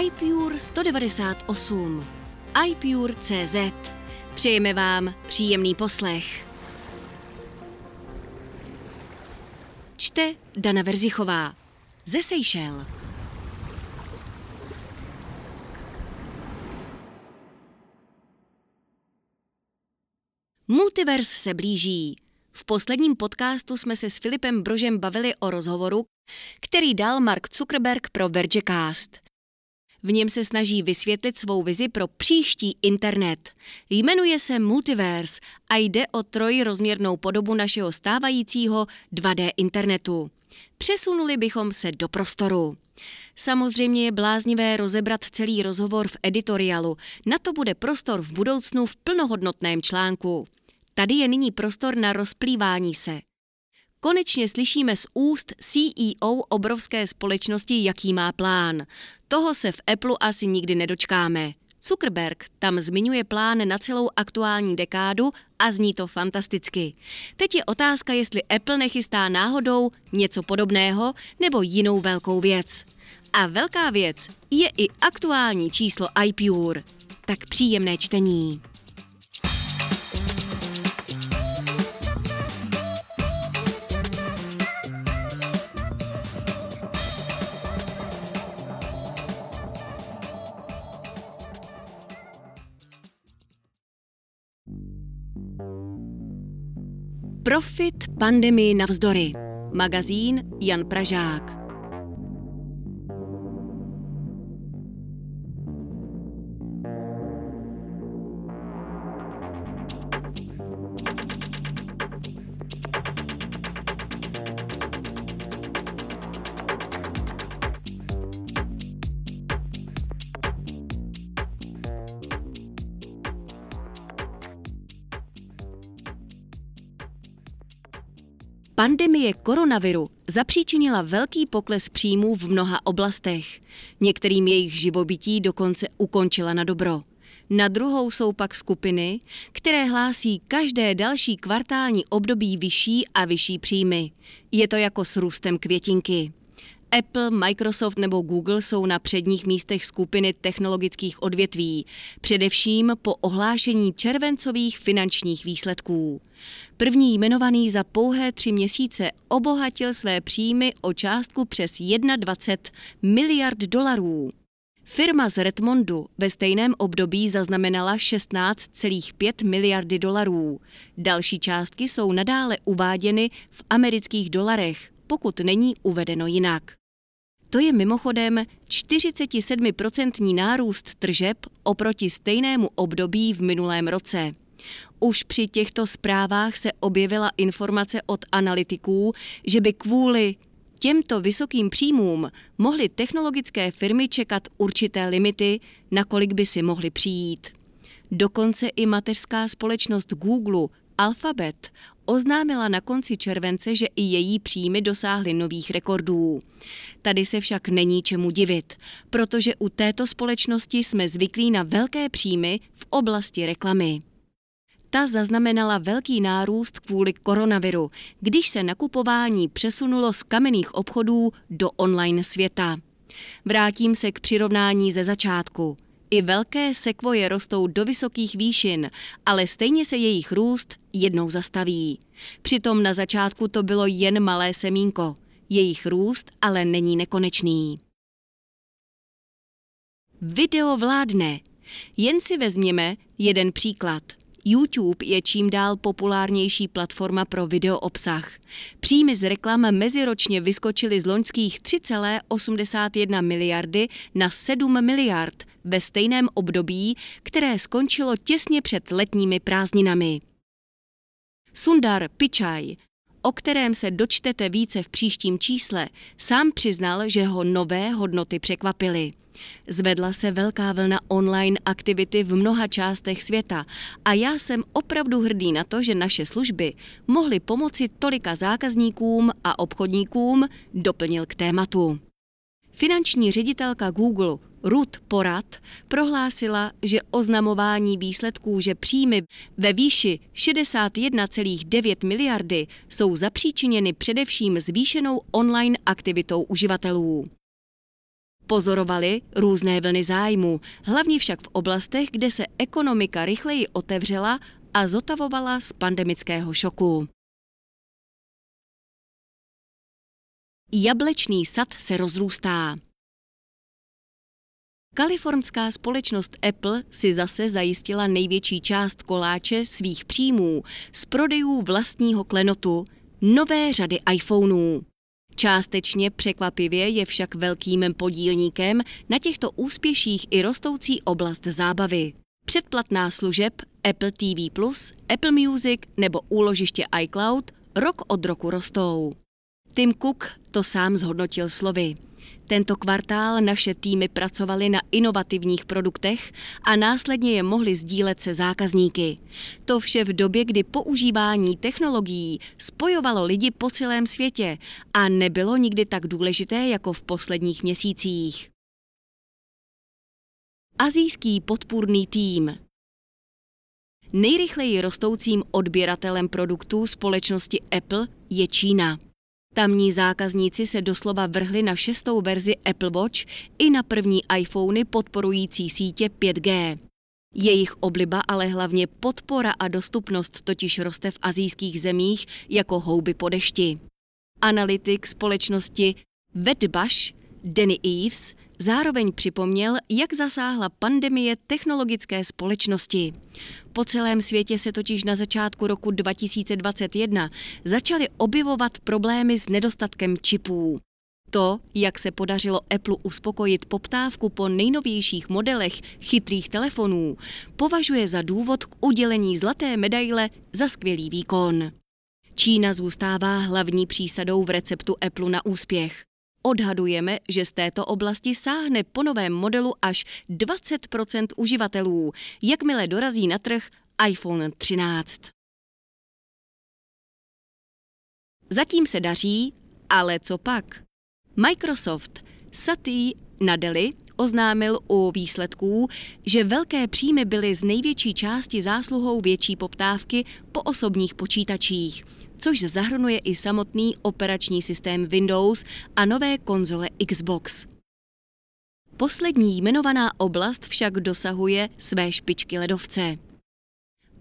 iPure 198 iPure.cz Přejeme vám příjemný poslech. Čte Dana Verzichová ze Seychelles. Multivers se blíží. V posledním podcastu jsme se s Filipem Brožem bavili o rozhovoru, který dal Mark Zuckerberg pro Vergecast. V něm se snaží vysvětlit svou vizi pro příští internet. Jmenuje se Multiverse a jde o trojrozměrnou podobu našeho stávajícího 2D internetu. Přesunuli bychom se do prostoru. Samozřejmě je bláznivé rozebrat celý rozhovor v editoriálu. Na to bude prostor v budoucnu v plnohodnotném článku. Tady je nyní prostor na rozplývání se. Konečně slyšíme z úst CEO obrovské společnosti, jaký má plán. Toho se v Apple asi nikdy nedočkáme. Zuckerberg tam zmiňuje plán na celou aktuální dekádu a zní to fantasticky. Teď je otázka, jestli Apple nechystá náhodou něco podobného nebo jinou velkou věc. A velká věc je i aktuální číslo iPure. Tak příjemné čtení. Profit pandemii navzdory. Magazín Jan Pražák. Pandemie koronaviru zapříčinila velký pokles příjmů v mnoha oblastech. Některým jejich živobytí dokonce ukončila na dobro. Na druhou jsou pak skupiny, které hlásí každé další kvartální období vyšší a vyšší příjmy. Je to jako s růstem květinky. Apple, Microsoft nebo Google jsou na předních místech skupiny technologických odvětví, především po ohlášení červencových finančních výsledků. První jmenovaný za pouhé tři měsíce obohatil své příjmy o částku přes 21 miliard dolarů. Firma z Redmondu ve stejném období zaznamenala 16,5 miliardy dolarů. Další částky jsou nadále uváděny v amerických dolarech, pokud není uvedeno jinak. To je mimochodem 47% nárůst tržeb oproti stejnému období v minulém roce. Už při těchto zprávách se objevila informace od analytiků, že by kvůli těmto vysokým příjmům mohly technologické firmy čekat určité limity, nakolik by si mohly přijít. Dokonce i mateřská společnost Google Alphabet oznámila na konci července, že i její příjmy dosáhly nových rekordů. Tady se však není čemu divit, protože u této společnosti jsme zvyklí na velké příjmy v oblasti reklamy. Ta zaznamenala velký nárůst kvůli koronaviru, když se nakupování přesunulo z kamenných obchodů do online světa. Vrátím se k přirovnání ze začátku. I velké sekvoje rostou do vysokých výšin, ale stejně se jejich růst jednou zastaví. Přitom na začátku to bylo jen malé semínko. Jejich růst ale není nekonečný. Video vládne. Jen si vezměme jeden příklad – YouTube je čím dál populárnější platforma pro video obsah. Příjmy z reklam meziročně vyskočily z loňských 3,81 miliardy na 7 miliard ve stejném období, které skončilo těsně před letními prázdninami. Sundar Pichai, o kterém se dočtete více v příštím čísle, sám přiznal, že ho nové hodnoty překvapily. Zvedla se velká vlna online aktivity v mnoha částech světa a já jsem opravdu hrdý na to, že naše služby mohly pomoci tolika zákazníkům a obchodníkům, doplnil k tématu. Finanční ředitelka Google Ruth Porat prohlásila, že oznamování výsledků, že příjmy ve výši 61,9 miliardy jsou zapříčiněny především zvýšenou online aktivitou uživatelů. Pozorovali různé vlny zájmu, hlavně však v oblastech, kde se ekonomika rychleji otevřela a zotavovala z pandemického šoku. Jablečný sad se rozrůstá. Kalifornská společnost Apple si zase zajistila největší část koláče svých příjmů z prodejů vlastního klenotu, nové řady iPhoneů. Částečně překvapivě je však velkým podílníkem na těchto úspěších i rostoucí oblast zábavy. Předplatná služeb Apple TV+, Apple Music nebo úložiště iCloud rok od roku rostou. Tim Cook to sám zhodnotil slovy. Tento kvartál naše týmy pracovaly na inovativních produktech a následně je mohly sdílet se zákazníky. To vše v době, kdy používání technologií spojovalo lidi po celém světě a nebylo nikdy tak důležité jako v posledních měsících. Azijský podpůrný tým Nejrychleji rostoucím odběratelem produktů společnosti Apple je Čína. Tamní zákazníci se doslova vrhli na šestou verzi Apple Watch i na první iPhony podporující sítě 5G. Jejich obliba, ale hlavně podpora a dostupnost totiž roste v azijských zemích jako houby po dešti. Analytik společnosti Vedbash Danny Eves zároveň připomněl, jak zasáhla pandemie technologické společnosti. Po celém světě se totiž na začátku roku 2021 začaly objevovat problémy s nedostatkem čipů. To, jak se podařilo Apple uspokojit poptávku po nejnovějších modelech chytrých telefonů, považuje za důvod k udělení zlaté medaile za skvělý výkon. Čína zůstává hlavní přísadou v receptu Apple na úspěch. Odhadujeme, že z této oblasti sáhne po novém modelu až 20% uživatelů, jakmile dorazí na trh iPhone 13. Zatím se daří, ale co pak? Microsoft Satya Nadeli oznámil u výsledků, že velké příjmy byly z největší části zásluhou větší poptávky po osobních počítačích – což zahrnuje i samotný operační systém Windows a nové konzole Xbox. Poslední jmenovaná oblast však dosahuje své špičky ledovce.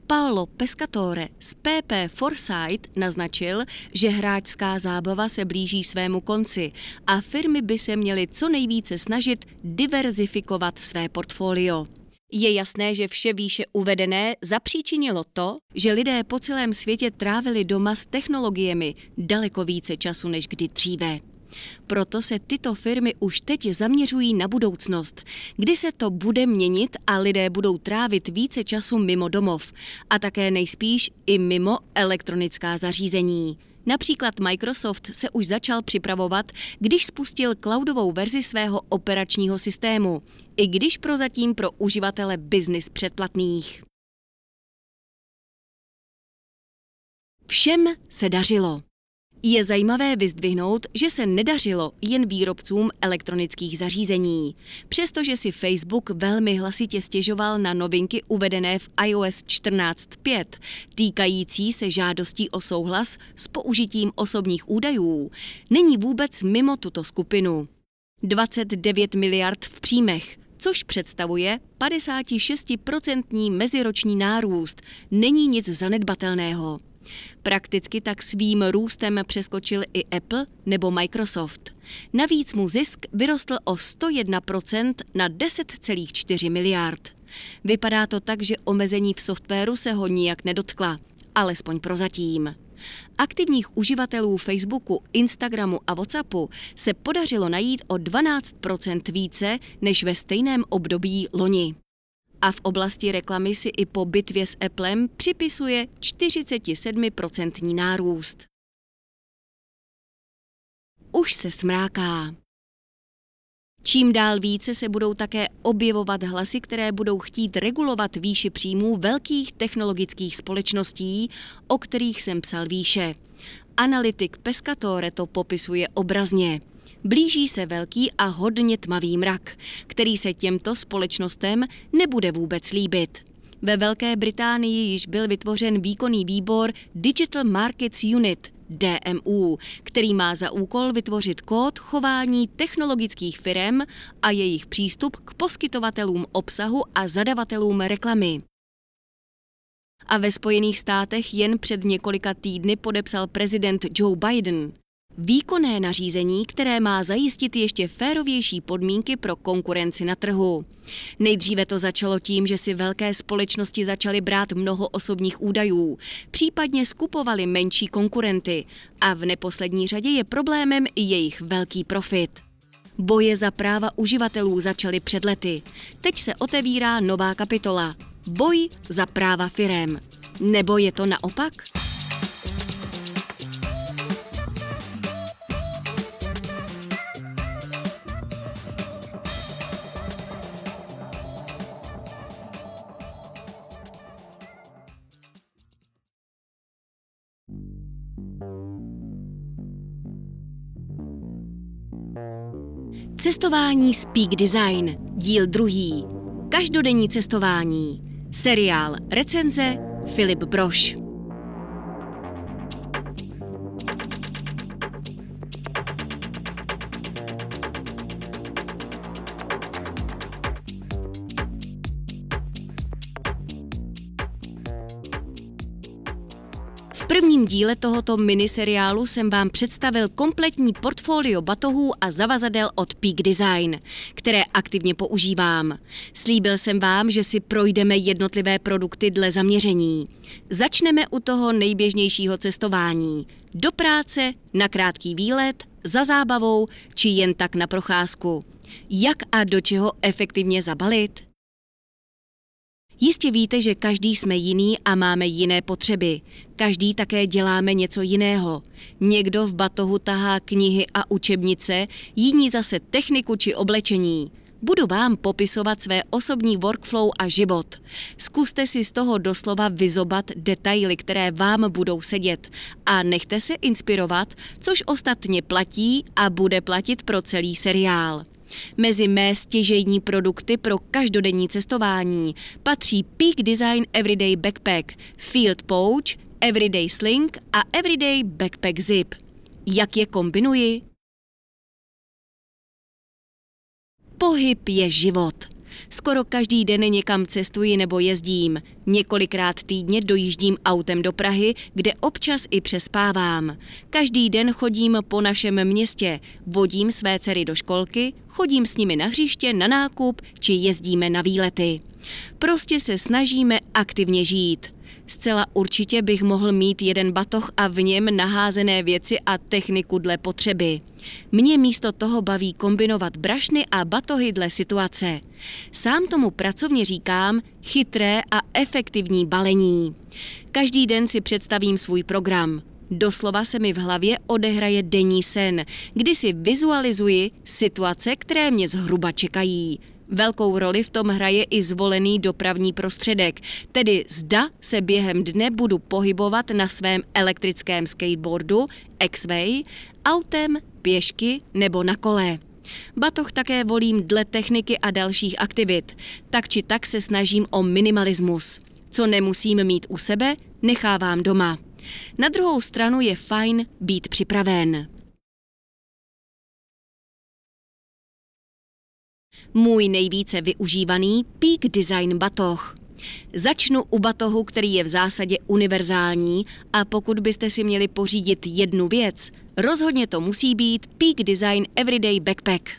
Paolo Pescatore z PP Foresight naznačil, že hráčská zábava se blíží svému konci a firmy by se měly co nejvíce snažit diverzifikovat své portfolio. Je jasné, že vše výše uvedené zapříčinilo to, že lidé po celém světě trávili doma s technologiemi daleko více času než kdy dříve. Proto se tyto firmy už teď zaměřují na budoucnost, kdy se to bude měnit a lidé budou trávit více času mimo domov a také nejspíš i mimo elektronická zařízení. Například Microsoft se už začal připravovat, když spustil cloudovou verzi svého operačního systému, i když prozatím pro uživatele business předplatných. Všem se dařilo. Je zajímavé vyzdvihnout, že se nedařilo jen výrobcům elektronických zařízení. Přestože si Facebook velmi hlasitě stěžoval na novinky uvedené v iOS 14.5, týkající se žádostí o souhlas s použitím osobních údajů, není vůbec mimo tuto skupinu. 29 miliard v příjmech, což představuje 56% meziroční nárůst, není nic zanedbatelného. Prakticky tak svým růstem přeskočil i Apple nebo Microsoft. Navíc mu zisk vyrostl o 101% na 10,4 miliard. Vypadá to tak, že omezení v softwaru se ho nijak nedotkla, alespoň prozatím. Aktivních uživatelů Facebooku, Instagramu a WhatsAppu se podařilo najít o 12% více než ve stejném období loni a v oblasti reklamy si i po bitvě s Applem připisuje 47% nárůst. Už se smráká. Čím dál více se budou také objevovat hlasy, které budou chtít regulovat výši příjmů velkých technologických společností, o kterých jsem psal výše. Analytik Pescatore to popisuje obrazně. Blíží se velký a hodně tmavý mrak, který se těmto společnostem nebude vůbec líbit. Ve Velké Británii již byl vytvořen výkonný výbor Digital Markets Unit, DMU, který má za úkol vytvořit kód chování technologických firm a jejich přístup k poskytovatelům obsahu a zadavatelům reklamy. A ve Spojených státech jen před několika týdny podepsal prezident Joe Biden Výkonné nařízení, které má zajistit ještě férovější podmínky pro konkurenci na trhu. Nejdříve to začalo tím, že si velké společnosti začaly brát mnoho osobních údajů, případně skupovali menší konkurenty a v neposlední řadě je problémem i jejich velký profit. Boje za práva uživatelů začaly před lety. Teď se otevírá nová kapitola. Boj za práva firem. Nebo je to naopak? Cestování Speak Design, díl druhý. Každodenní cestování. Seriál Recenze Filip Broš. Díle tohoto miniseriálu jsem vám představil kompletní portfolio batohů a zavazadel od Peak Design, které aktivně používám. Slíbil jsem vám, že si projdeme jednotlivé produkty dle zaměření. Začneme u toho nejběžnějšího cestování. Do práce, na krátký výlet, za zábavou či jen tak na procházku. Jak a do čeho efektivně zabalit? Jistě víte, že každý jsme jiný a máme jiné potřeby. Každý také děláme něco jiného. Někdo v batohu tahá knihy a učebnice, jiní zase techniku či oblečení. Budu vám popisovat své osobní workflow a život. Zkuste si z toho doslova vyzobat detaily, které vám budou sedět a nechte se inspirovat, což ostatně platí a bude platit pro celý seriál. Mezi mé stěžejní produkty pro každodenní cestování patří Peak Design Everyday Backpack, Field Pouch, Everyday Sling a Everyday Backpack Zip. Jak je kombinuji? Pohyb je život. Skoro každý den někam cestuji nebo jezdím. Několikrát týdně dojíždím autem do Prahy, kde občas i přespávám. Každý den chodím po našem městě, vodím své dcery do školky, chodím s nimi na hřiště, na nákup či jezdíme na výlety. Prostě se snažíme aktivně žít. Zcela určitě bych mohl mít jeden batoh a v něm naházené věci a techniku dle potřeby. Mě místo toho baví kombinovat brašny a batohy dle situace. Sám tomu pracovně říkám chytré a efektivní balení. Každý den si představím svůj program. Doslova se mi v hlavě odehraje denní sen, kdy si vizualizuji situace, které mě zhruba čekají. Velkou roli v tom hraje i zvolený dopravní prostředek, tedy zda se během dne budu pohybovat na svém elektrickém skateboardu, X-Way, autem, pěšky nebo na kole. Batoh také volím dle techniky a dalších aktivit. Tak či tak se snažím o minimalismus. Co nemusím mít u sebe, nechávám doma. Na druhou stranu je fajn být připraven. Můj nejvíce využívaný Peak Design batoh. Začnu u batohu, který je v zásadě univerzální a pokud byste si měli pořídit jednu věc, rozhodně to musí být Peak Design Everyday Backpack.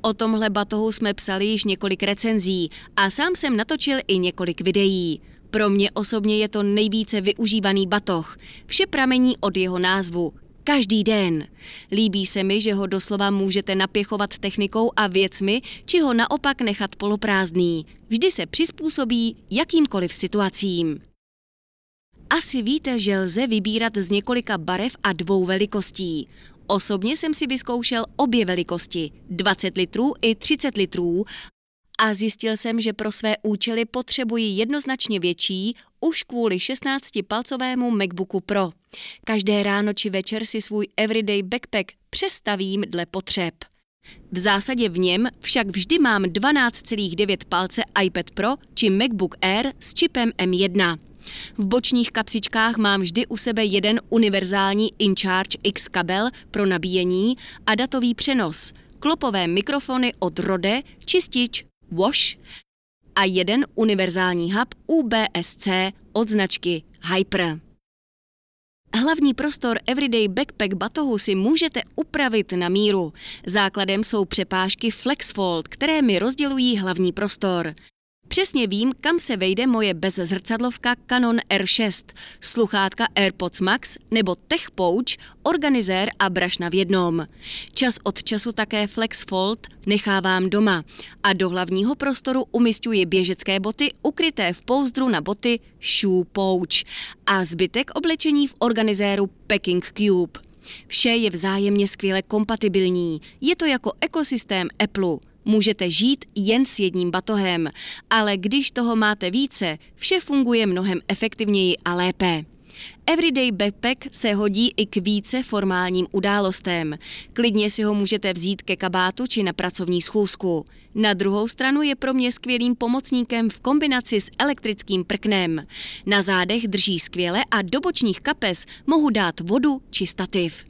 O tomhle batohu jsme psali již několik recenzí a sám jsem natočil i několik videí. Pro mě osobně je to nejvíce využívaný batoh. Vše pramení od jeho názvu Každý den. Líbí se mi, že ho doslova můžete napěchovat technikou a věcmi, či ho naopak nechat poloprázdný. Vždy se přizpůsobí jakýmkoliv situacím. Asi víte, že lze vybírat z několika barev a dvou velikostí. Osobně jsem si vyzkoušel obě velikosti, 20 litrů i 30 litrů, a zjistil jsem, že pro své účely potřebuji jednoznačně větší, už kvůli 16-palcovému MacBooku Pro. Každé ráno či večer si svůj everyday backpack přestavím dle potřeb. V zásadě v něm však vždy mám 12,9 palce iPad Pro či MacBook Air s čipem M1. V bočních kapsičkách mám vždy u sebe jeden univerzální InCharge X kabel pro nabíjení a datový přenos, klopové mikrofony od Rode, čistič Wash a jeden univerzální hub UBSC od značky Hyper. Hlavní prostor Everyday Backpack batohu si můžete upravit na míru. Základem jsou přepážky FlexFold, které mi rozdělují hlavní prostor. Přesně vím, kam se vejde moje bezzrcadlovka Canon R6, sluchátka AirPods Max nebo Tech Pouch, organizér a brašna v jednom. Čas od času také Flex Fold nechávám doma a do hlavního prostoru umistuji běžecké boty ukryté v pouzdru na boty Shoe Pouch a zbytek oblečení v organizéru Packing Cube. Vše je vzájemně skvěle kompatibilní. Je to jako ekosystém Apple. Můžete žít jen s jedním batohem, ale když toho máte více, vše funguje mnohem efektivněji a lépe. Everyday Backpack se hodí i k více formálním událostem. Klidně si ho můžete vzít ke kabátu či na pracovní schůzku. Na druhou stranu je pro mě skvělým pomocníkem v kombinaci s elektrickým prknem. Na zádech drží skvěle a do bočních kapes mohu dát vodu či stativ.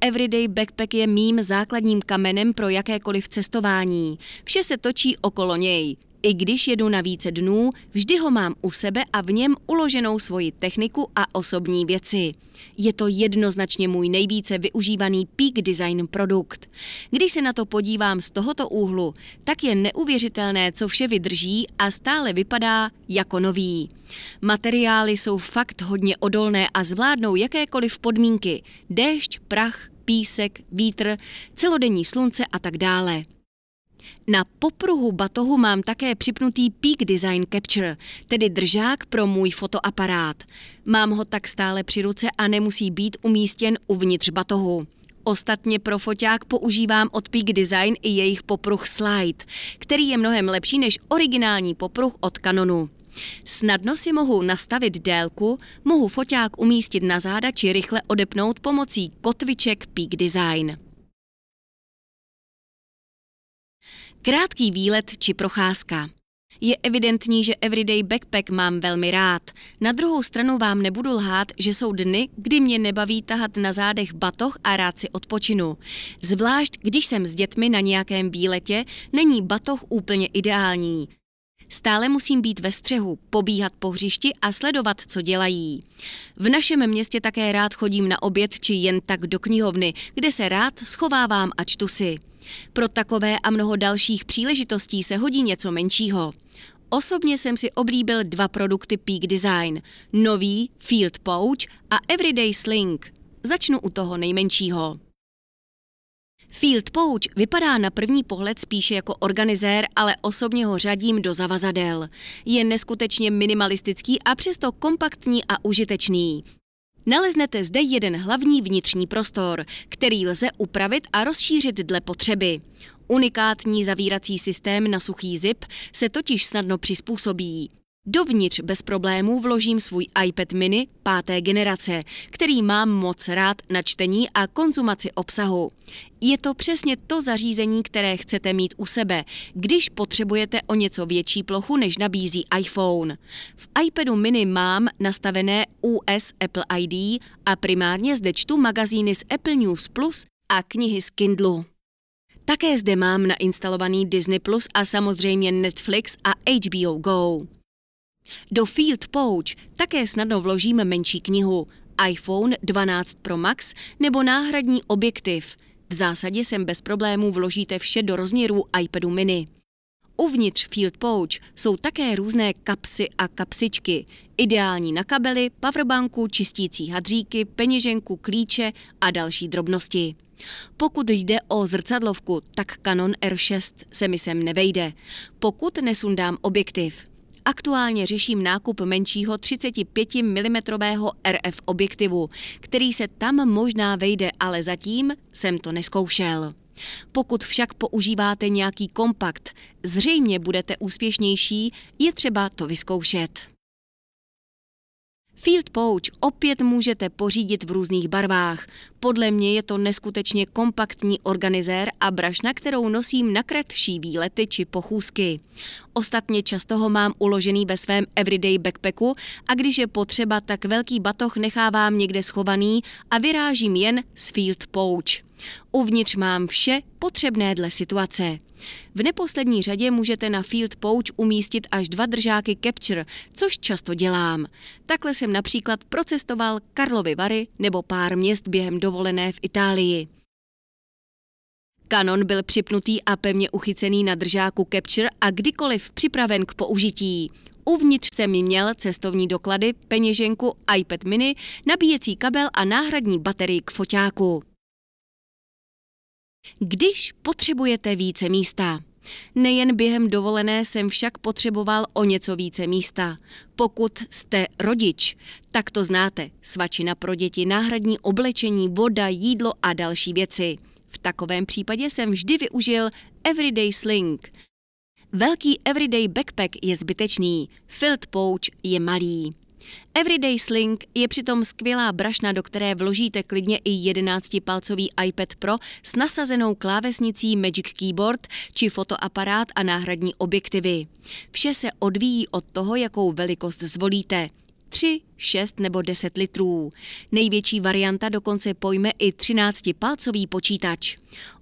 Everyday Backpack je mým základním kamenem pro jakékoliv cestování. Vše se točí okolo něj. I když jedu na více dnů, vždy ho mám u sebe a v něm uloženou svoji techniku a osobní věci. Je to jednoznačně můj nejvíce využívaný peak design produkt. Když se na to podívám z tohoto úhlu, tak je neuvěřitelné, co vše vydrží a stále vypadá jako nový. Materiály jsou fakt hodně odolné a zvládnou jakékoliv podmínky. Déšť, prach, písek, vítr, celodenní slunce a tak dále. Na popruhu batohu mám také připnutý Peak Design Capture, tedy držák pro můj fotoaparát. Mám ho tak stále při ruce a nemusí být umístěn uvnitř batohu. Ostatně pro foťák používám od Peak Design i jejich popruh Slide, který je mnohem lepší než originální popruh od Canonu. Snadno si mohu nastavit délku, mohu foťák umístit na záda či rychle odepnout pomocí kotviček Peak Design. Krátký výlet či procházka. Je evidentní, že Everyday Backpack mám velmi rád. Na druhou stranu vám nebudu lhát, že jsou dny, kdy mě nebaví tahat na zádech batoh a rád si odpočinu. Zvlášť, když jsem s dětmi na nějakém výletě, není batoh úplně ideální. Stále musím být ve střehu, pobíhat po hřišti a sledovat, co dělají. V našem městě také rád chodím na oběd či jen tak do knihovny, kde se rád schovávám a čtu si. Pro takové a mnoho dalších příležitostí se hodí něco menšího. Osobně jsem si oblíbil dva produkty Peak Design, nový Field Pouch a Everyday Sling. Začnu u toho nejmenšího. Field Pouch vypadá na první pohled spíše jako organizér, ale osobně ho řadím do zavazadel. Je neskutečně minimalistický a přesto kompaktní a užitečný. Naleznete zde jeden hlavní vnitřní prostor, který lze upravit a rozšířit dle potřeby. Unikátní zavírací systém na suchý zip se totiž snadno přizpůsobí. Dovnitř bez problémů vložím svůj iPad mini páté generace, který mám moc rád na čtení a konzumaci obsahu. Je to přesně to zařízení, které chcete mít u sebe, když potřebujete o něco větší plochu, než nabízí iPhone. V iPadu mini mám nastavené US Apple ID a primárně zde čtu magazíny z Apple News Plus a knihy z Kindlu. Také zde mám nainstalovaný Disney Plus a samozřejmě Netflix a HBO Go. Do Field Pouch také snadno vložíme menší knihu, iPhone 12 Pro Max nebo náhradní objektiv. V zásadě sem bez problémů vložíte vše do rozměrů iPadu mini. Uvnitř Field Pouch jsou také různé kapsy a kapsičky, ideální na kabely, powerbanku, čistící hadříky, peněženku, klíče a další drobnosti. Pokud jde o zrcadlovku, tak Canon R6 se mi sem nevejde. Pokud nesundám objektiv, Aktuálně řeším nákup menšího 35 mm RF objektivu, který se tam možná vejde, ale zatím jsem to neskoušel. Pokud však používáte nějaký kompakt, zřejmě budete úspěšnější, je třeba to vyzkoušet. Field Pouch opět můžete pořídit v různých barvách. Podle mě je to neskutečně kompaktní organizér a brašna, kterou nosím na kratší výlety či pochůzky. Ostatně často ho mám uložený ve svém everyday backpacku a když je potřeba, tak velký batoh nechávám někde schovaný a vyrážím jen z Field Pouch. Uvnitř mám vše potřebné dle situace. V neposlední řadě můžete na Field Pouch umístit až dva držáky Capture, což často dělám. Takhle jsem například procestoval Karlovy Vary nebo pár měst během dovolené v Itálii. Kanon byl připnutý a pevně uchycený na držáku Capture a kdykoliv připraven k použití. Uvnitř jsem měl cestovní doklady, peněženku, iPad mini, nabíjecí kabel a náhradní baterii k foťáku. Když potřebujete více místa. Nejen během dovolené jsem však potřeboval o něco více místa. Pokud jste rodič, tak to znáte. Svačina pro děti, náhradní oblečení, voda, jídlo a další věci. V takovém případě jsem vždy využil Everyday Sling. Velký Everyday Backpack je zbytečný, Field Pouch je malý. Everyday Sling je přitom skvělá brašna, do které vložíte klidně i 11-palcový iPad Pro s nasazenou klávesnicí Magic Keyboard či fotoaparát a náhradní objektivy. Vše se odvíjí od toho, jakou velikost zvolíte. 3, 6 nebo 10 litrů. Největší varianta dokonce pojme i 13-palcový počítač.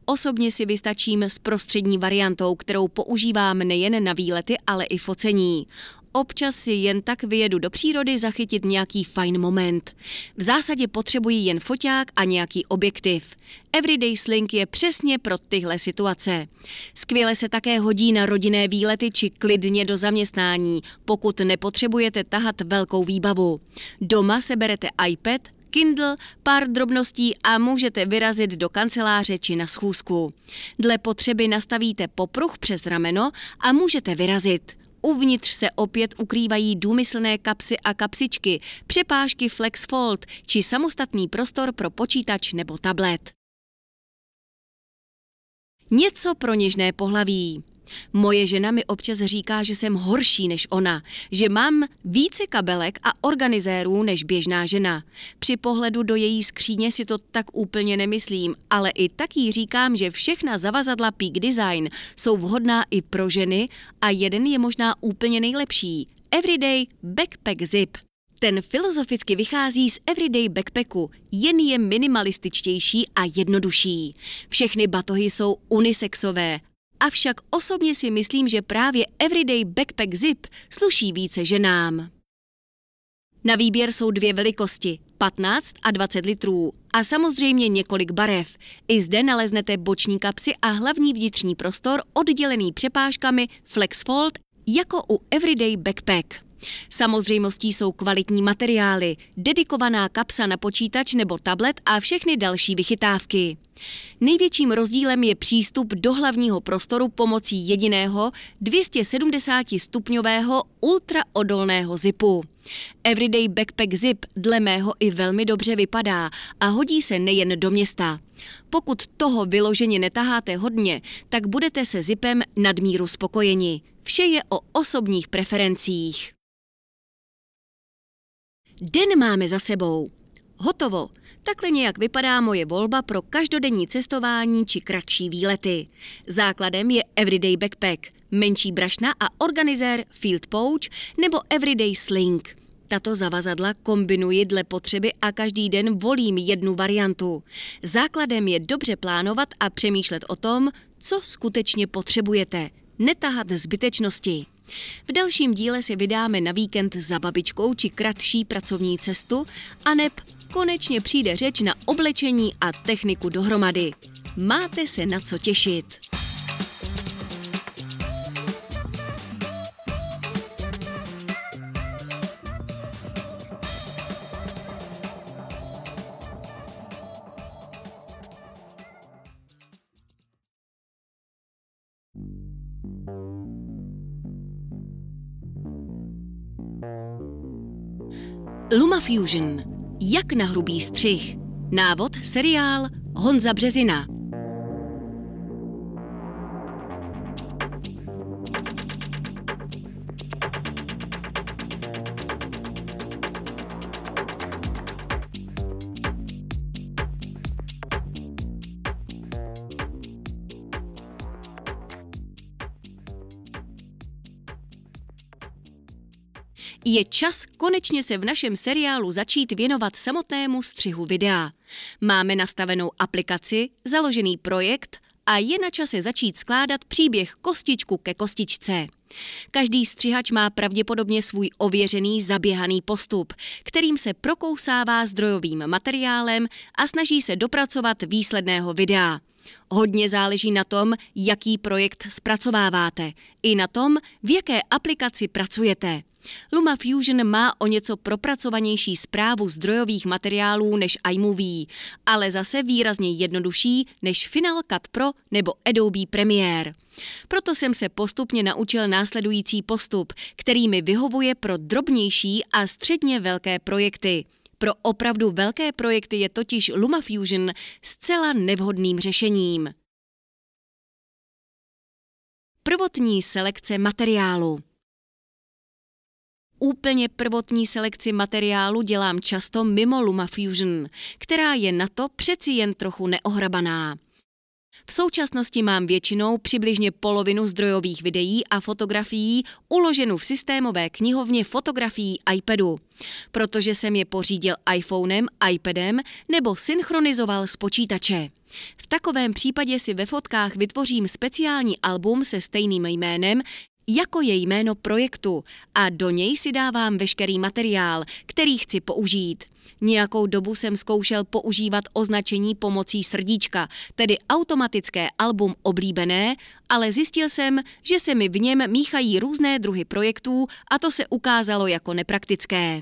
Osobně si vystačím s prostřední variantou, kterou používám nejen na výlety, ale i focení. Občas si jen tak vyjedu do přírody zachytit nějaký fajn moment. V zásadě potřebuji jen foťák a nějaký objektiv. Everyday Sling je přesně pro tyhle situace. Skvěle se také hodí na rodinné výlety či klidně do zaměstnání, pokud nepotřebujete tahat velkou výbavu. Doma seberete iPad, Kindle, pár drobností a můžete vyrazit do kanceláře či na schůzku. Dle potřeby nastavíte popruh přes rameno a můžete vyrazit. Uvnitř se opět ukrývají důmyslné kapsy a kapsičky, přepážky Flex Fold či samostatný prostor pro počítač nebo tablet. Něco pro něžné pohlaví. Moje žena mi občas říká, že jsem horší než ona, že mám více kabelek a organizérů než běžná žena. Při pohledu do její skříně si to tak úplně nemyslím, ale i tak jí říkám, že všechna zavazadla Peak Design jsou vhodná i pro ženy a jeden je možná úplně nejlepší. Everyday Backpack Zip. Ten filozoficky vychází z everyday backpacku, jen je minimalističtější a jednodušší. Všechny batohy jsou unisexové avšak osobně si myslím, že právě Everyday Backpack Zip sluší více ženám. Na výběr jsou dvě velikosti, 15 a 20 litrů a samozřejmě několik barev. I zde naleznete boční kapsy a hlavní vnitřní prostor oddělený přepážkami FlexFold jako u Everyday Backpack. Samozřejmostí jsou kvalitní materiály, dedikovaná kapsa na počítač nebo tablet a všechny další vychytávky. Největším rozdílem je přístup do hlavního prostoru pomocí jediného 270 stupňového ultraodolného zipu. Everyday Backpack Zip dle mého i velmi dobře vypadá a hodí se nejen do města. Pokud toho vyloženě netaháte hodně, tak budete se zipem nadmíru spokojeni. Vše je o osobních preferencích. Den máme za sebou. Hotovo. Takhle nějak vypadá moje volba pro každodenní cestování či kratší výlety. Základem je Everyday Backpack, menší brašna a organizér Field Pouch nebo Everyday Sling. Tato zavazadla kombinuji dle potřeby a každý den volím jednu variantu. Základem je dobře plánovat a přemýšlet o tom, co skutečně potřebujete. Netahat zbytečnosti. V dalším díle si vydáme na víkend za babičkou či kratší pracovní cestu, aneb konečně přijde řeč na oblečení a techniku dohromady. Máte se na co těšit. LumaFusion. Jak na hrubý střih. Návod, seriál Honza Březina. Je čas konečně se v našem seriálu začít věnovat samotnému střihu videa. Máme nastavenou aplikaci, založený projekt a je na čase začít skládat příběh kostičku ke kostičce. Každý střihač má pravděpodobně svůj ověřený zaběhaný postup, kterým se prokousává zdrojovým materiálem a snaží se dopracovat výsledného videa. Hodně záleží na tom, jaký projekt zpracováváte, i na tom, v jaké aplikaci pracujete. LumaFusion má o něco propracovanější zprávu zdrojových materiálů než iMovie, ale zase výrazně jednodušší než Final Cut Pro nebo Adobe Premiere. Proto jsem se postupně naučil následující postup, který mi vyhovuje pro drobnější a středně velké projekty. Pro opravdu velké projekty je totiž LumaFusion zcela nevhodným řešením. Prvotní selekce materiálu Úplně prvotní selekci materiálu dělám často mimo LumaFusion, která je na to přeci jen trochu neohrabaná. V současnosti mám většinou přibližně polovinu zdrojových videí a fotografií uloženou v systémové knihovně fotografií iPadu, protože jsem je pořídil iPhonem, iPadem nebo synchronizoval z počítače. V takovém případě si ve fotkách vytvořím speciální album se stejným jménem, jako je jméno projektu a do něj si dávám veškerý materiál, který chci použít. Nějakou dobu jsem zkoušel používat označení pomocí srdíčka, tedy automatické album oblíbené, ale zjistil jsem, že se mi v něm míchají různé druhy projektů a to se ukázalo jako nepraktické.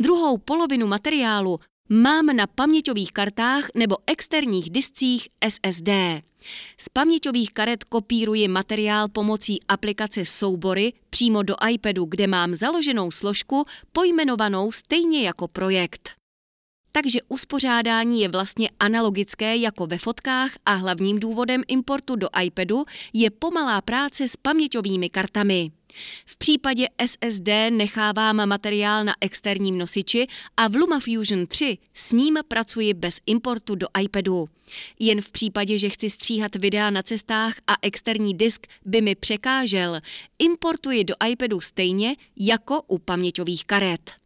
Druhou polovinu materiálu mám na paměťových kartách nebo externích discích SSD. Z paměťových karet kopíruji materiál pomocí aplikace Soubory přímo do iPadu, kde mám založenou složku pojmenovanou stejně jako projekt. Takže uspořádání je vlastně analogické jako ve fotkách a hlavním důvodem importu do iPadu je pomalá práce s paměťovými kartami. V případě SSD nechávám materiál na externím nosiči a v LumaFusion 3 s ním pracuji bez importu do iPadu. Jen v případě, že chci stříhat videa na cestách a externí disk by mi překážel, importuji do iPadu stejně jako u paměťových karet.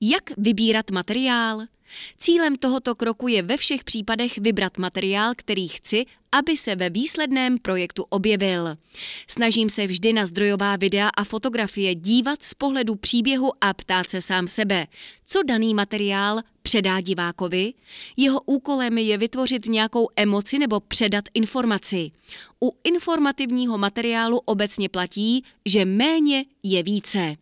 Jak vybírat materiál? Cílem tohoto kroku je ve všech případech vybrat materiál, který chci, aby se ve výsledném projektu objevil. Snažím se vždy na zdrojová videa a fotografie dívat z pohledu příběhu a ptát se sám sebe, co daný materiál předá divákovi. Jeho úkolem je vytvořit nějakou emoci nebo předat informaci. U informativního materiálu obecně platí, že méně je více.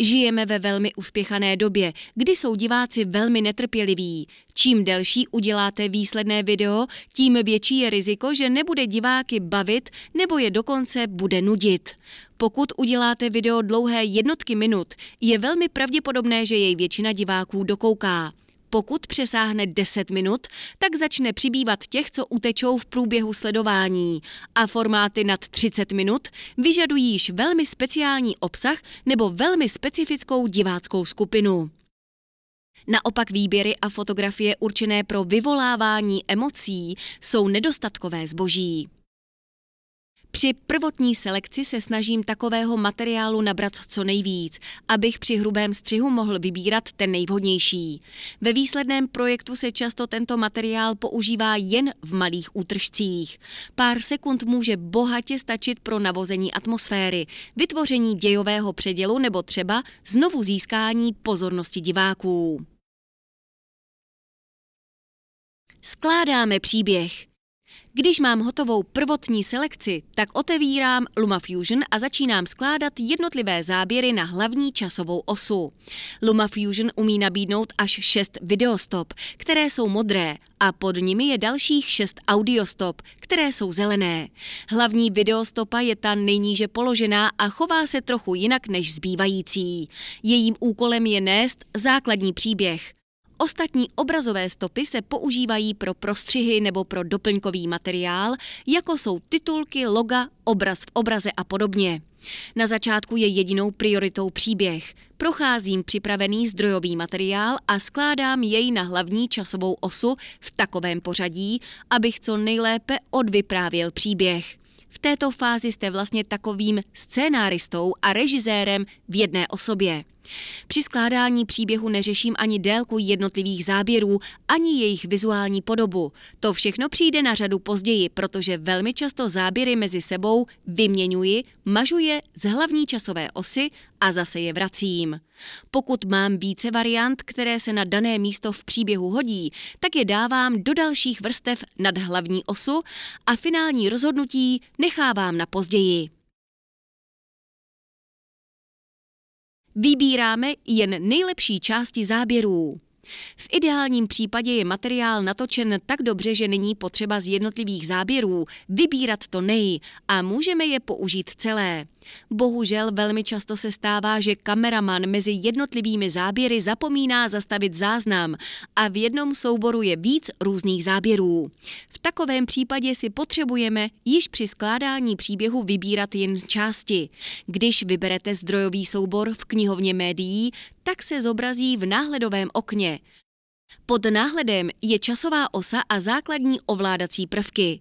Žijeme ve velmi uspěchané době, kdy jsou diváci velmi netrpěliví. Čím delší uděláte výsledné video, tím větší je riziko, že nebude diváky bavit nebo je dokonce bude nudit. Pokud uděláte video dlouhé jednotky minut, je velmi pravděpodobné, že jej většina diváků dokouká. Pokud přesáhne 10 minut, tak začne přibývat těch, co utečou v průběhu sledování a formáty nad 30 minut vyžadují již velmi speciální obsah nebo velmi specifickou diváckou skupinu. Naopak výběry a fotografie určené pro vyvolávání emocí jsou nedostatkové zboží. Při prvotní selekci se snažím takového materiálu nabrat co nejvíc, abych při hrubém střihu mohl vybírat ten nejvhodnější. Ve výsledném projektu se často tento materiál používá jen v malých útržcích. Pár sekund může bohatě stačit pro navození atmosféry, vytvoření dějového předělu nebo třeba znovu získání pozornosti diváků. Skládáme příběh. Když mám hotovou prvotní selekci, tak otevírám LumaFusion a začínám skládat jednotlivé záběry na hlavní časovou osu. LumaFusion umí nabídnout až 6 videostop, které jsou modré a pod nimi je dalších 6 audiostop, které jsou zelené. Hlavní videostopa je ta nejníže položená a chová se trochu jinak než zbývající. Jejím úkolem je nést základní příběh. Ostatní obrazové stopy se používají pro prostřihy nebo pro doplňkový materiál, jako jsou titulky, loga, obraz v obraze a podobně. Na začátku je jedinou prioritou příběh. Procházím připravený zdrojový materiál a skládám jej na hlavní časovou osu v takovém pořadí, abych co nejlépe odvyprávěl příběh. V této fázi jste vlastně takovým scénáristou a režisérem v jedné osobě. Při skládání příběhu neřeším ani délku jednotlivých záběrů, ani jejich vizuální podobu. To všechno přijde na řadu později, protože velmi často záběry mezi sebou vyměňuji, mažu je z hlavní časové osy a zase je vracím. Pokud mám více variant, které se na dané místo v příběhu hodí, tak je dávám do dalších vrstev nad hlavní osu a finální rozhodnutí nechávám na později. Vybíráme jen nejlepší části záběrů. V ideálním případě je materiál natočen tak dobře, že není potřeba z jednotlivých záběrů vybírat to nej a můžeme je použít celé. Bohužel velmi často se stává, že kameraman mezi jednotlivými záběry zapomíná zastavit záznam a v jednom souboru je víc různých záběrů. V takovém případě si potřebujeme již při skládání příběhu vybírat jen části. Když vyberete zdrojový soubor v knihovně médií, tak se zobrazí v náhledovém okně. Pod náhledem je časová osa a základní ovládací prvky.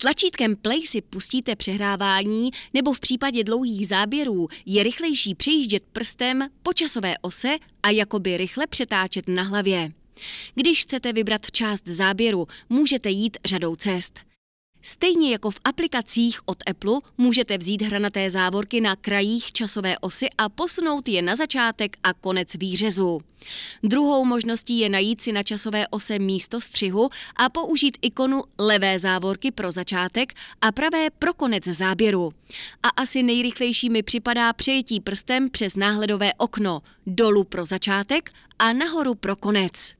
Tlačítkem play si pustíte přehrávání nebo v případě dlouhých záběrů je rychlejší přejíždět prstem po časové ose a jakoby rychle přetáčet na hlavě. Když chcete vybrat část záběru, můžete jít řadou cest. Stejně jako v aplikacích od Apple můžete vzít hranaté závorky na krajích časové osy a posunout je na začátek a konec výřezu. Druhou možností je najít si na časové ose místo střihu a použít ikonu levé závorky pro začátek a pravé pro konec záběru. A asi nejrychlejší mi připadá přejetí prstem přes náhledové okno dolů pro začátek a nahoru pro konec.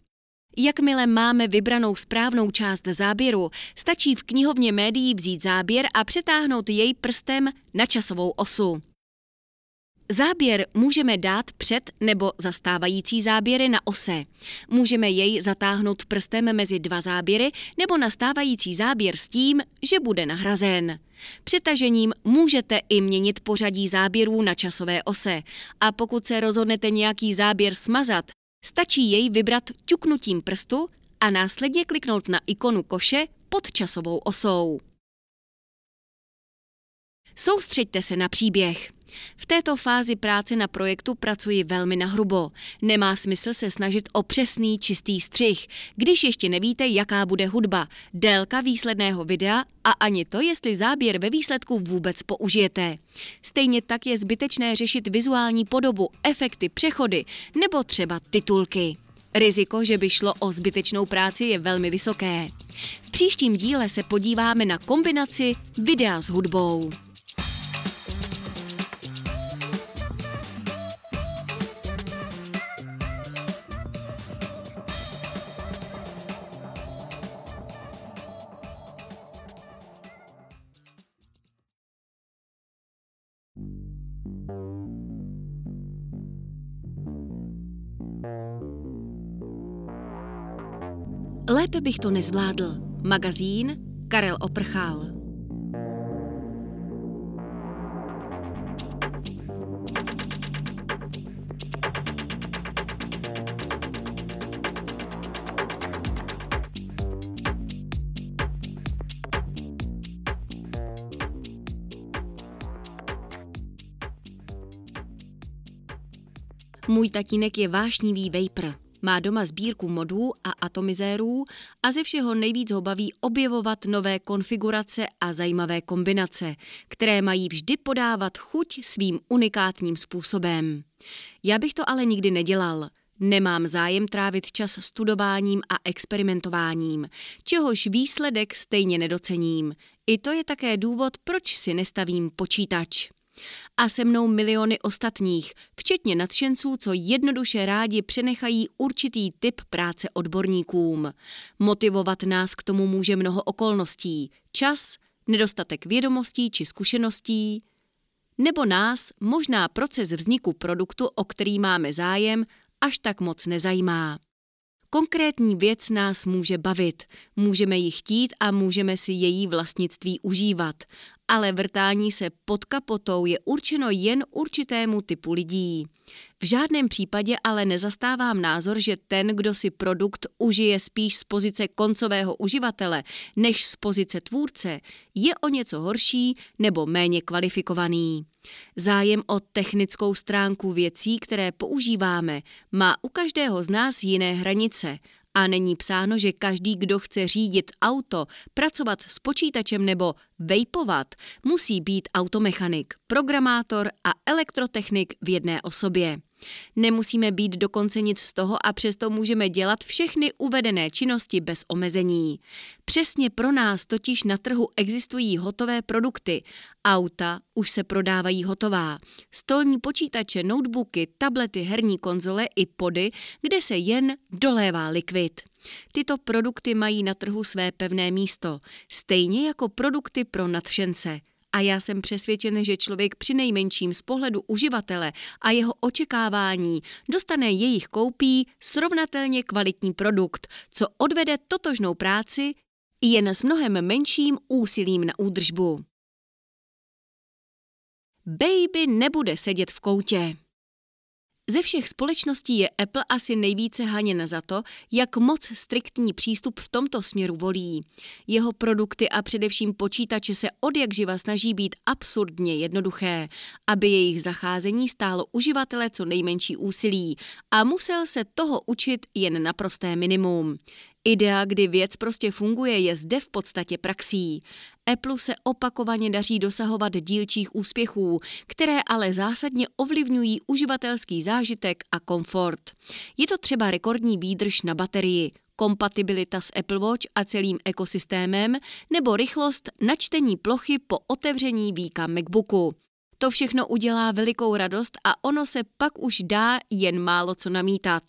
Jakmile máme vybranou správnou část záběru, stačí v knihovně médií vzít záběr a přetáhnout jej prstem na časovou osu. Záběr můžeme dát před nebo zastávající záběry na ose. Můžeme jej zatáhnout prstem mezi dva záběry nebo nastávající záběr s tím, že bude nahrazen. Přetažením můžete i měnit pořadí záběrů na časové ose a pokud se rozhodnete nějaký záběr smazat, Stačí jej vybrat ťuknutím prstu a následně kliknout na ikonu koše pod časovou osou. Soustřeďte se na příběh. V této fázi práce na projektu pracuji velmi nahrubo. Nemá smysl se snažit o přesný, čistý střih, když ještě nevíte, jaká bude hudba, délka výsledného videa a ani to, jestli záběr ve výsledku vůbec použijete. Stejně tak je zbytečné řešit vizuální podobu, efekty, přechody nebo třeba titulky. Riziko, že by šlo o zbytečnou práci, je velmi vysoké. V příštím díle se podíváme na kombinaci videa s hudbou. Lépe bych to nezvládl. Magazín Karel Oprchal. Můj tatínek je vášnivý vejpr. Má doma sbírku modů a atomizérů a ze všeho nejvíc ho baví objevovat nové konfigurace a zajímavé kombinace, které mají vždy podávat chuť svým unikátním způsobem. Já bych to ale nikdy nedělal. Nemám zájem trávit čas studováním a experimentováním, čehož výsledek stejně nedocením. I to je také důvod, proč si nestavím počítač a se mnou miliony ostatních, včetně nadšenců, co jednoduše rádi přenechají určitý typ práce odborníkům. Motivovat nás k tomu může mnoho okolností. Čas, nedostatek vědomostí či zkušeností, nebo nás možná proces vzniku produktu, o který máme zájem, až tak moc nezajímá. Konkrétní věc nás může bavit, můžeme ji chtít a můžeme si její vlastnictví užívat, ale vrtání se pod kapotou je určeno jen určitému typu lidí. V žádném případě ale nezastávám názor, že ten, kdo si produkt užije spíš z pozice koncového uživatele než z pozice tvůrce, je o něco horší nebo méně kvalifikovaný. Zájem o technickou stránku věcí, které používáme, má u každého z nás jiné hranice – a není psáno, že každý, kdo chce řídit auto, pracovat s počítačem nebo vejpovat, musí být automechanik, programátor a elektrotechnik v jedné osobě. Nemusíme být dokonce nic z toho a přesto můžeme dělat všechny uvedené činnosti bez omezení. Přesně pro nás totiž na trhu existují hotové produkty. Auta už se prodávají hotová. Stolní počítače, notebooky, tablety, herní konzole i pody, kde se jen dolévá likvid. Tyto produkty mají na trhu své pevné místo, stejně jako produkty pro nadšence. A já jsem přesvědčen, že člověk při nejmenším z pohledu uživatele a jeho očekávání dostane jejich koupí srovnatelně kvalitní produkt, co odvede totožnou práci jen s mnohem menším úsilím na údržbu. Baby nebude sedět v koutě. Ze všech společností je Apple asi nejvíce haněn za to, jak moc striktní přístup v tomto směru volí. Jeho produkty a především počítače se od jak živa snaží být absurdně jednoduché, aby jejich zacházení stálo uživatele co nejmenší úsilí a musel se toho učit jen na prosté minimum. Idea, kdy věc prostě funguje, je zde v podstatě praxí. Apple se opakovaně daří dosahovat dílčích úspěchů, které ale zásadně ovlivňují uživatelský zážitek a komfort. Je to třeba rekordní výdrž na baterii, kompatibilita s Apple Watch a celým ekosystémem nebo rychlost načtení plochy po otevření víka MacBooku. To všechno udělá velikou radost a ono se pak už dá jen málo co namítat.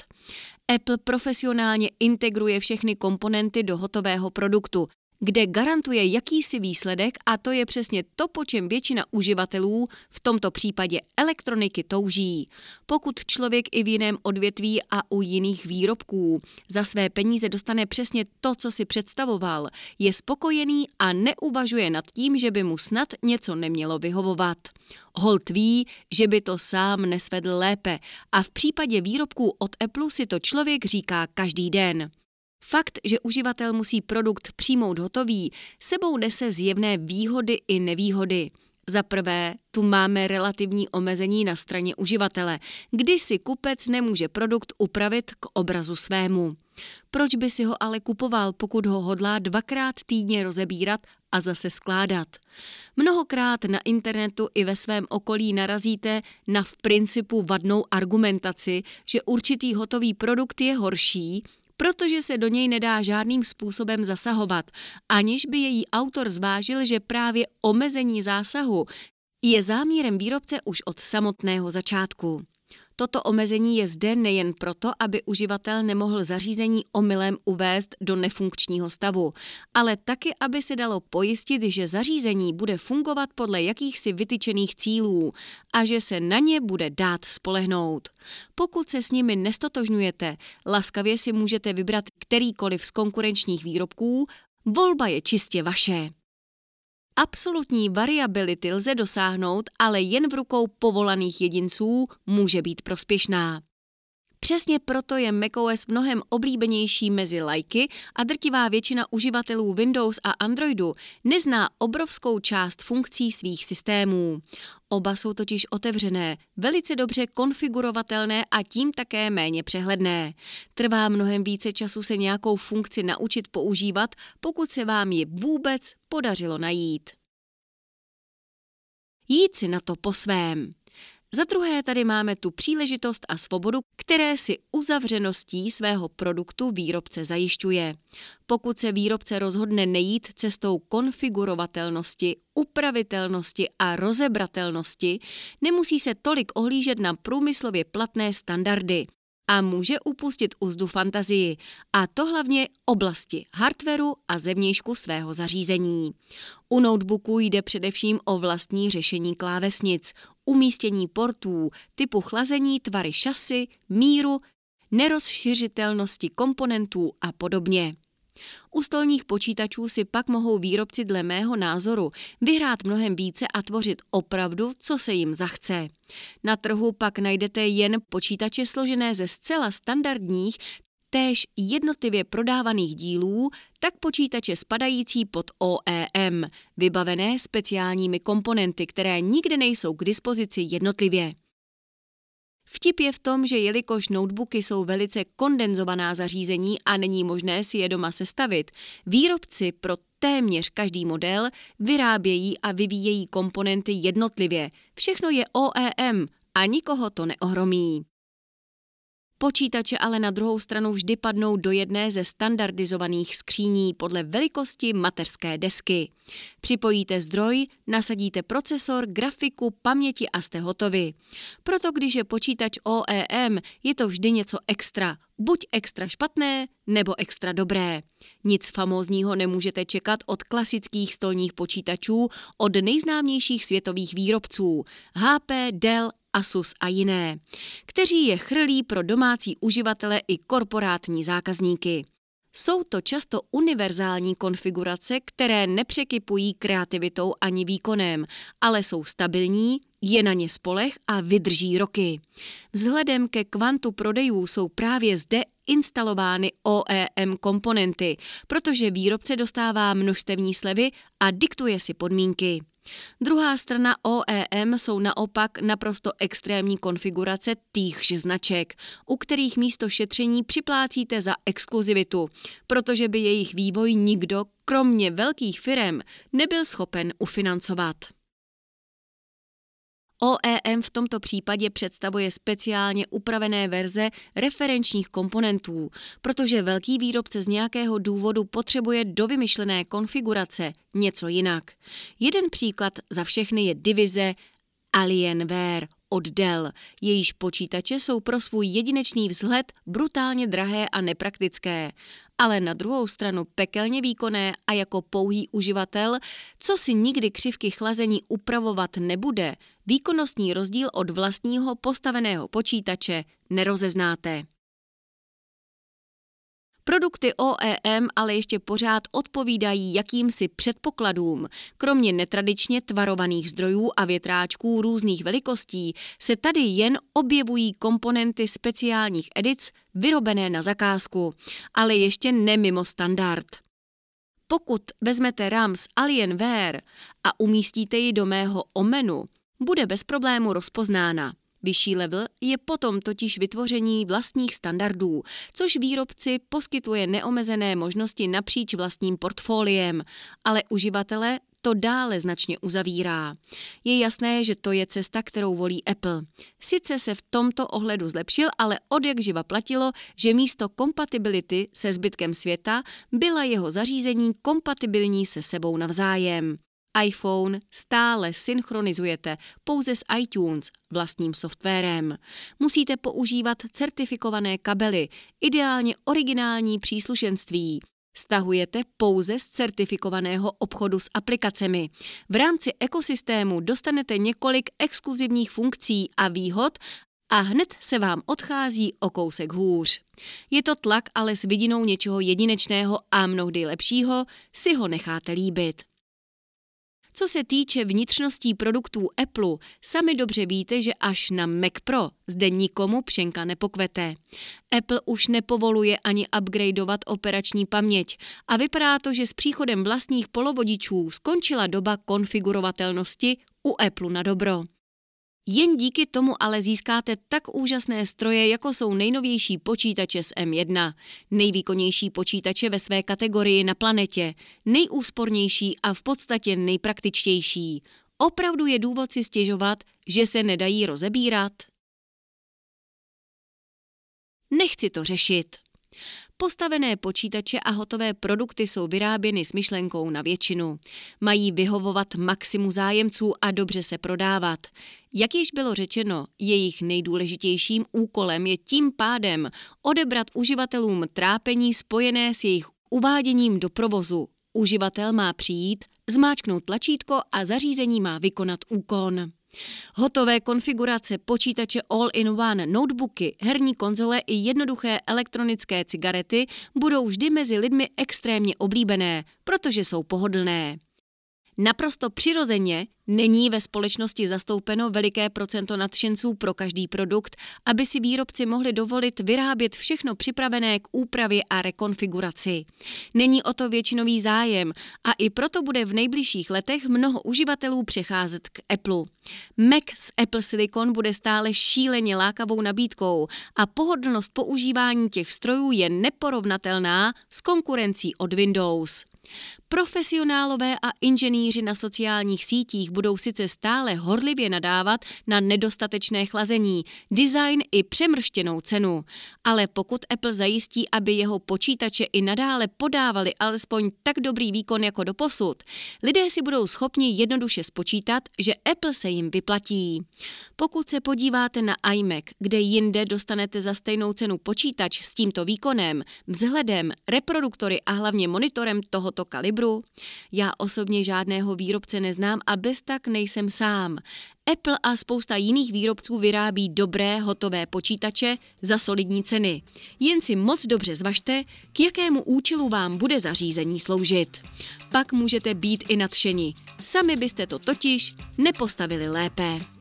Apple profesionálně integruje všechny komponenty do hotového produktu, kde garantuje jakýsi výsledek a to je přesně to, po čem většina uživatelů, v tomto případě elektroniky, touží. Pokud člověk i v jiném odvětví a u jiných výrobků za své peníze dostane přesně to, co si představoval, je spokojený a neuvažuje nad tím, že by mu snad něco nemělo vyhovovat. Holt ví, že by to sám nesvedl lépe a v případě výrobků od Apple si to člověk říká každý den. Fakt, že uživatel musí produkt přijmout hotový, sebou nese zjevné výhody i nevýhody. Za prvé, tu máme relativní omezení na straně uživatele, kdy si kupec nemůže produkt upravit k obrazu svému. Proč by si ho ale kupoval, pokud ho hodlá dvakrát týdně rozebírat a zase skládat? Mnohokrát na internetu i ve svém okolí narazíte na v principu vadnou argumentaci, že určitý hotový produkt je horší, protože se do něj nedá žádným způsobem zasahovat, aniž by její autor zvážil, že právě omezení zásahu je záměrem výrobce už od samotného začátku. Toto omezení je zde nejen proto, aby uživatel nemohl zařízení omylem uvést do nefunkčního stavu, ale taky, aby se dalo pojistit, že zařízení bude fungovat podle jakýchsi vytyčených cílů a že se na ně bude dát spolehnout. Pokud se s nimi nestotožňujete, laskavě si můžete vybrat kterýkoliv z konkurenčních výrobků, volba je čistě vaše. Absolutní variability lze dosáhnout, ale jen v rukou povolaných jedinců může být prospěšná. Přesně proto je macOS mnohem oblíbenější mezi lajky a drtivá většina uživatelů Windows a Androidu nezná obrovskou část funkcí svých systémů. Oba jsou totiž otevřené, velice dobře konfigurovatelné a tím také méně přehledné. Trvá mnohem více času se nějakou funkci naučit používat, pokud se vám ji vůbec podařilo najít. Jít si na to po svém. Za druhé tady máme tu příležitost a svobodu, které si uzavřeností svého produktu výrobce zajišťuje. Pokud se výrobce rozhodne nejít cestou konfigurovatelnosti, upravitelnosti a rozebratelnosti, nemusí se tolik ohlížet na průmyslově platné standardy a může upustit úzdu fantazii, a to hlavně oblasti hardwareu a zevnějšku svého zařízení. U notebooku jde především o vlastní řešení klávesnic, umístění portů, typu chlazení, tvary šasy, míru, nerozšiřitelnosti komponentů a podobně. U stolních počítačů si pak mohou výrobci dle mého názoru vyhrát mnohem více a tvořit opravdu, co se jim zachce. Na trhu pak najdete jen počítače složené ze zcela standardních, též jednotlivě prodávaných dílů, tak počítače spadající pod OEM, vybavené speciálními komponenty, které nikde nejsou k dispozici jednotlivě. Vtip je v tom, že jelikož notebooky jsou velice kondenzovaná zařízení a není možné si je doma sestavit, výrobci pro téměř každý model vyrábějí a vyvíjejí komponenty jednotlivě. Všechno je OEM a nikoho to neohromí. Počítače ale na druhou stranu vždy padnou do jedné ze standardizovaných skříní podle velikosti mateřské desky. Připojíte zdroj, nasadíte procesor, grafiku, paměti a jste hotovi. Proto když je počítač OEM, je to vždy něco extra. Buď extra špatné, nebo extra dobré. Nic famózního nemůžete čekat od klasických stolních počítačů od nejznámějších světových výrobců HP, Dell, Asus a jiné, kteří je chrlí pro domácí uživatele i korporátní zákazníky. Jsou to často univerzální konfigurace, které nepřekypují kreativitou ani výkonem, ale jsou stabilní, je na ně spolech a vydrží roky. Vzhledem ke kvantu prodejů jsou právě zde instalovány OEM komponenty, protože výrobce dostává množstevní slevy a diktuje si podmínky. Druhá strana OEM jsou naopak naprosto extrémní konfigurace týchž značek, u kterých místo šetření připlácíte za exkluzivitu, protože by jejich vývoj nikdo, kromě velkých firm, nebyl schopen ufinancovat. OEM v tomto případě představuje speciálně upravené verze referenčních komponentů, protože velký výrobce z nějakého důvodu potřebuje do vymyšlené konfigurace něco jinak. Jeden příklad za všechny je divize Alienware od Dell. Jejíž počítače jsou pro svůj jedinečný vzhled brutálně drahé a nepraktické, ale na druhou stranu pekelně výkonné a jako pouhý uživatel, co si nikdy křivky chlazení upravovat nebude, výkonnostní rozdíl od vlastního postaveného počítače nerozeznáte. Produkty OEM ale ještě pořád odpovídají jakýmsi předpokladům. Kromě netradičně tvarovaných zdrojů a větráčků různých velikostí se tady jen objevují komponenty speciálních edic vyrobené na zakázku, ale ještě ne mimo standard. Pokud vezmete RAM z Alienware a umístíte ji do mého omenu, bude bez problému rozpoznána. Vyšší level je potom totiž vytvoření vlastních standardů, což výrobci poskytuje neomezené možnosti napříč vlastním portfoliem, ale uživatele to dále značně uzavírá. Je jasné, že to je cesta, kterou volí Apple. Sice se v tomto ohledu zlepšil, ale od jak živa platilo, že místo kompatibility se zbytkem světa byla jeho zařízení kompatibilní se sebou navzájem iPhone stále synchronizujete pouze s iTunes, vlastním softwarem. Musíte používat certifikované kabely, ideálně originální příslušenství. Stahujete pouze z certifikovaného obchodu s aplikacemi. V rámci ekosystému dostanete několik exkluzivních funkcí a výhod a hned se vám odchází o kousek hůř. Je to tlak, ale s vidinou něčeho jedinečného a mnohdy lepšího si ho necháte líbit. Co se týče vnitřností produktů Apple, sami dobře víte, že až na Mac Pro zde nikomu pšenka nepokvete. Apple už nepovoluje ani upgradeovat operační paměť a vypadá to, že s příchodem vlastních polovodičů skončila doba konfigurovatelnosti u Apple na dobro. Jen díky tomu ale získáte tak úžasné stroje, jako jsou nejnovější počítače z M1, nejvýkonnější počítače ve své kategorii na planetě, nejúspornější a v podstatě nejpraktičtější. Opravdu je důvod si stěžovat, že se nedají rozebírat? Nechci to řešit. Postavené počítače a hotové produkty jsou vyráběny s myšlenkou na většinu. Mají vyhovovat maximu zájemců a dobře se prodávat. Jak již bylo řečeno, jejich nejdůležitějším úkolem je tím pádem odebrat uživatelům trápení spojené s jejich uváděním do provozu. Uživatel má přijít, zmáčknout tlačítko a zařízení má vykonat úkon. Hotové konfigurace počítače All-in-One, notebooky, herní konzole i jednoduché elektronické cigarety budou vždy mezi lidmi extrémně oblíbené, protože jsou pohodlné. Naprosto přirozeně není ve společnosti zastoupeno veliké procento nadšenců pro každý produkt, aby si výrobci mohli dovolit vyrábět všechno připravené k úpravě a rekonfiguraci. Není o to většinový zájem a i proto bude v nejbližších letech mnoho uživatelů přecházet k Apple. Mac z Apple Silicon bude stále šíleně lákavou nabídkou a pohodlnost používání těch strojů je neporovnatelná s konkurencí od Windows. Profesionálové a inženýři na sociálních sítích budou sice stále horlivě nadávat na nedostatečné chlazení, design i přemrštěnou cenu, ale pokud Apple zajistí, aby jeho počítače i nadále podávali alespoň tak dobrý výkon jako doposud, lidé si budou schopni jednoduše spočítat, že Apple se jim vyplatí. Pokud se podíváte na iMac, kde jinde dostanete za stejnou cenu počítač s tímto výkonem, vzhledem, reproduktory a hlavně monitorem tohoto kalibru, já osobně žádného výrobce neznám a bez tak nejsem sám. Apple a spousta jiných výrobců vyrábí dobré hotové počítače za solidní ceny. Jen si moc dobře zvažte, k jakému účelu vám bude zařízení sloužit. Pak můžete být i nadšeni. Sami byste to totiž nepostavili lépe.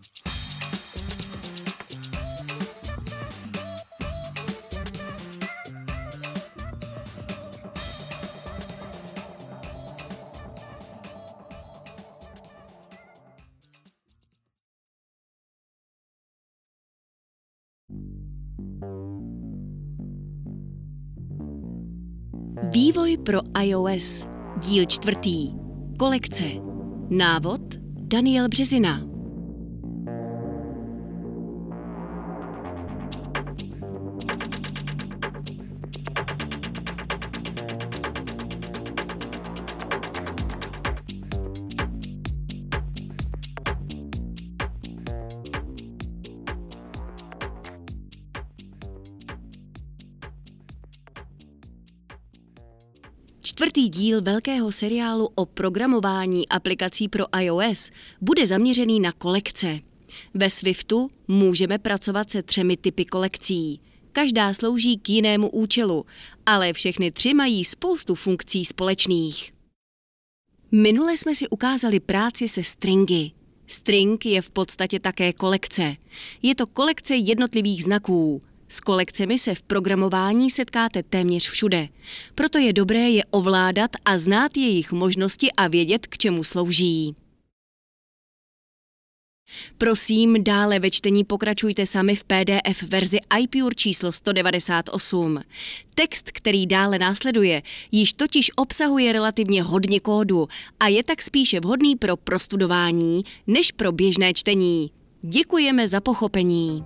Vývoj pro iOS. Díl čtvrtý. Kolekce. Návod Daniel Březina. Čtvrtý díl velkého seriálu o programování aplikací pro iOS bude zaměřený na kolekce. Ve Swiftu můžeme pracovat se třemi typy kolekcí. Každá slouží k jinému účelu, ale všechny tři mají spoustu funkcí společných. Minule jsme si ukázali práci se stringy. String je v podstatě také kolekce. Je to kolekce jednotlivých znaků. S kolekcemi se v programování setkáte téměř všude. Proto je dobré je ovládat a znát jejich možnosti a vědět, k čemu slouží. Prosím, dále ve čtení pokračujte sami v PDF verzi iPure číslo 198. Text, který dále následuje, již totiž obsahuje relativně hodně kódu a je tak spíše vhodný pro prostudování než pro běžné čtení. Děkujeme za pochopení.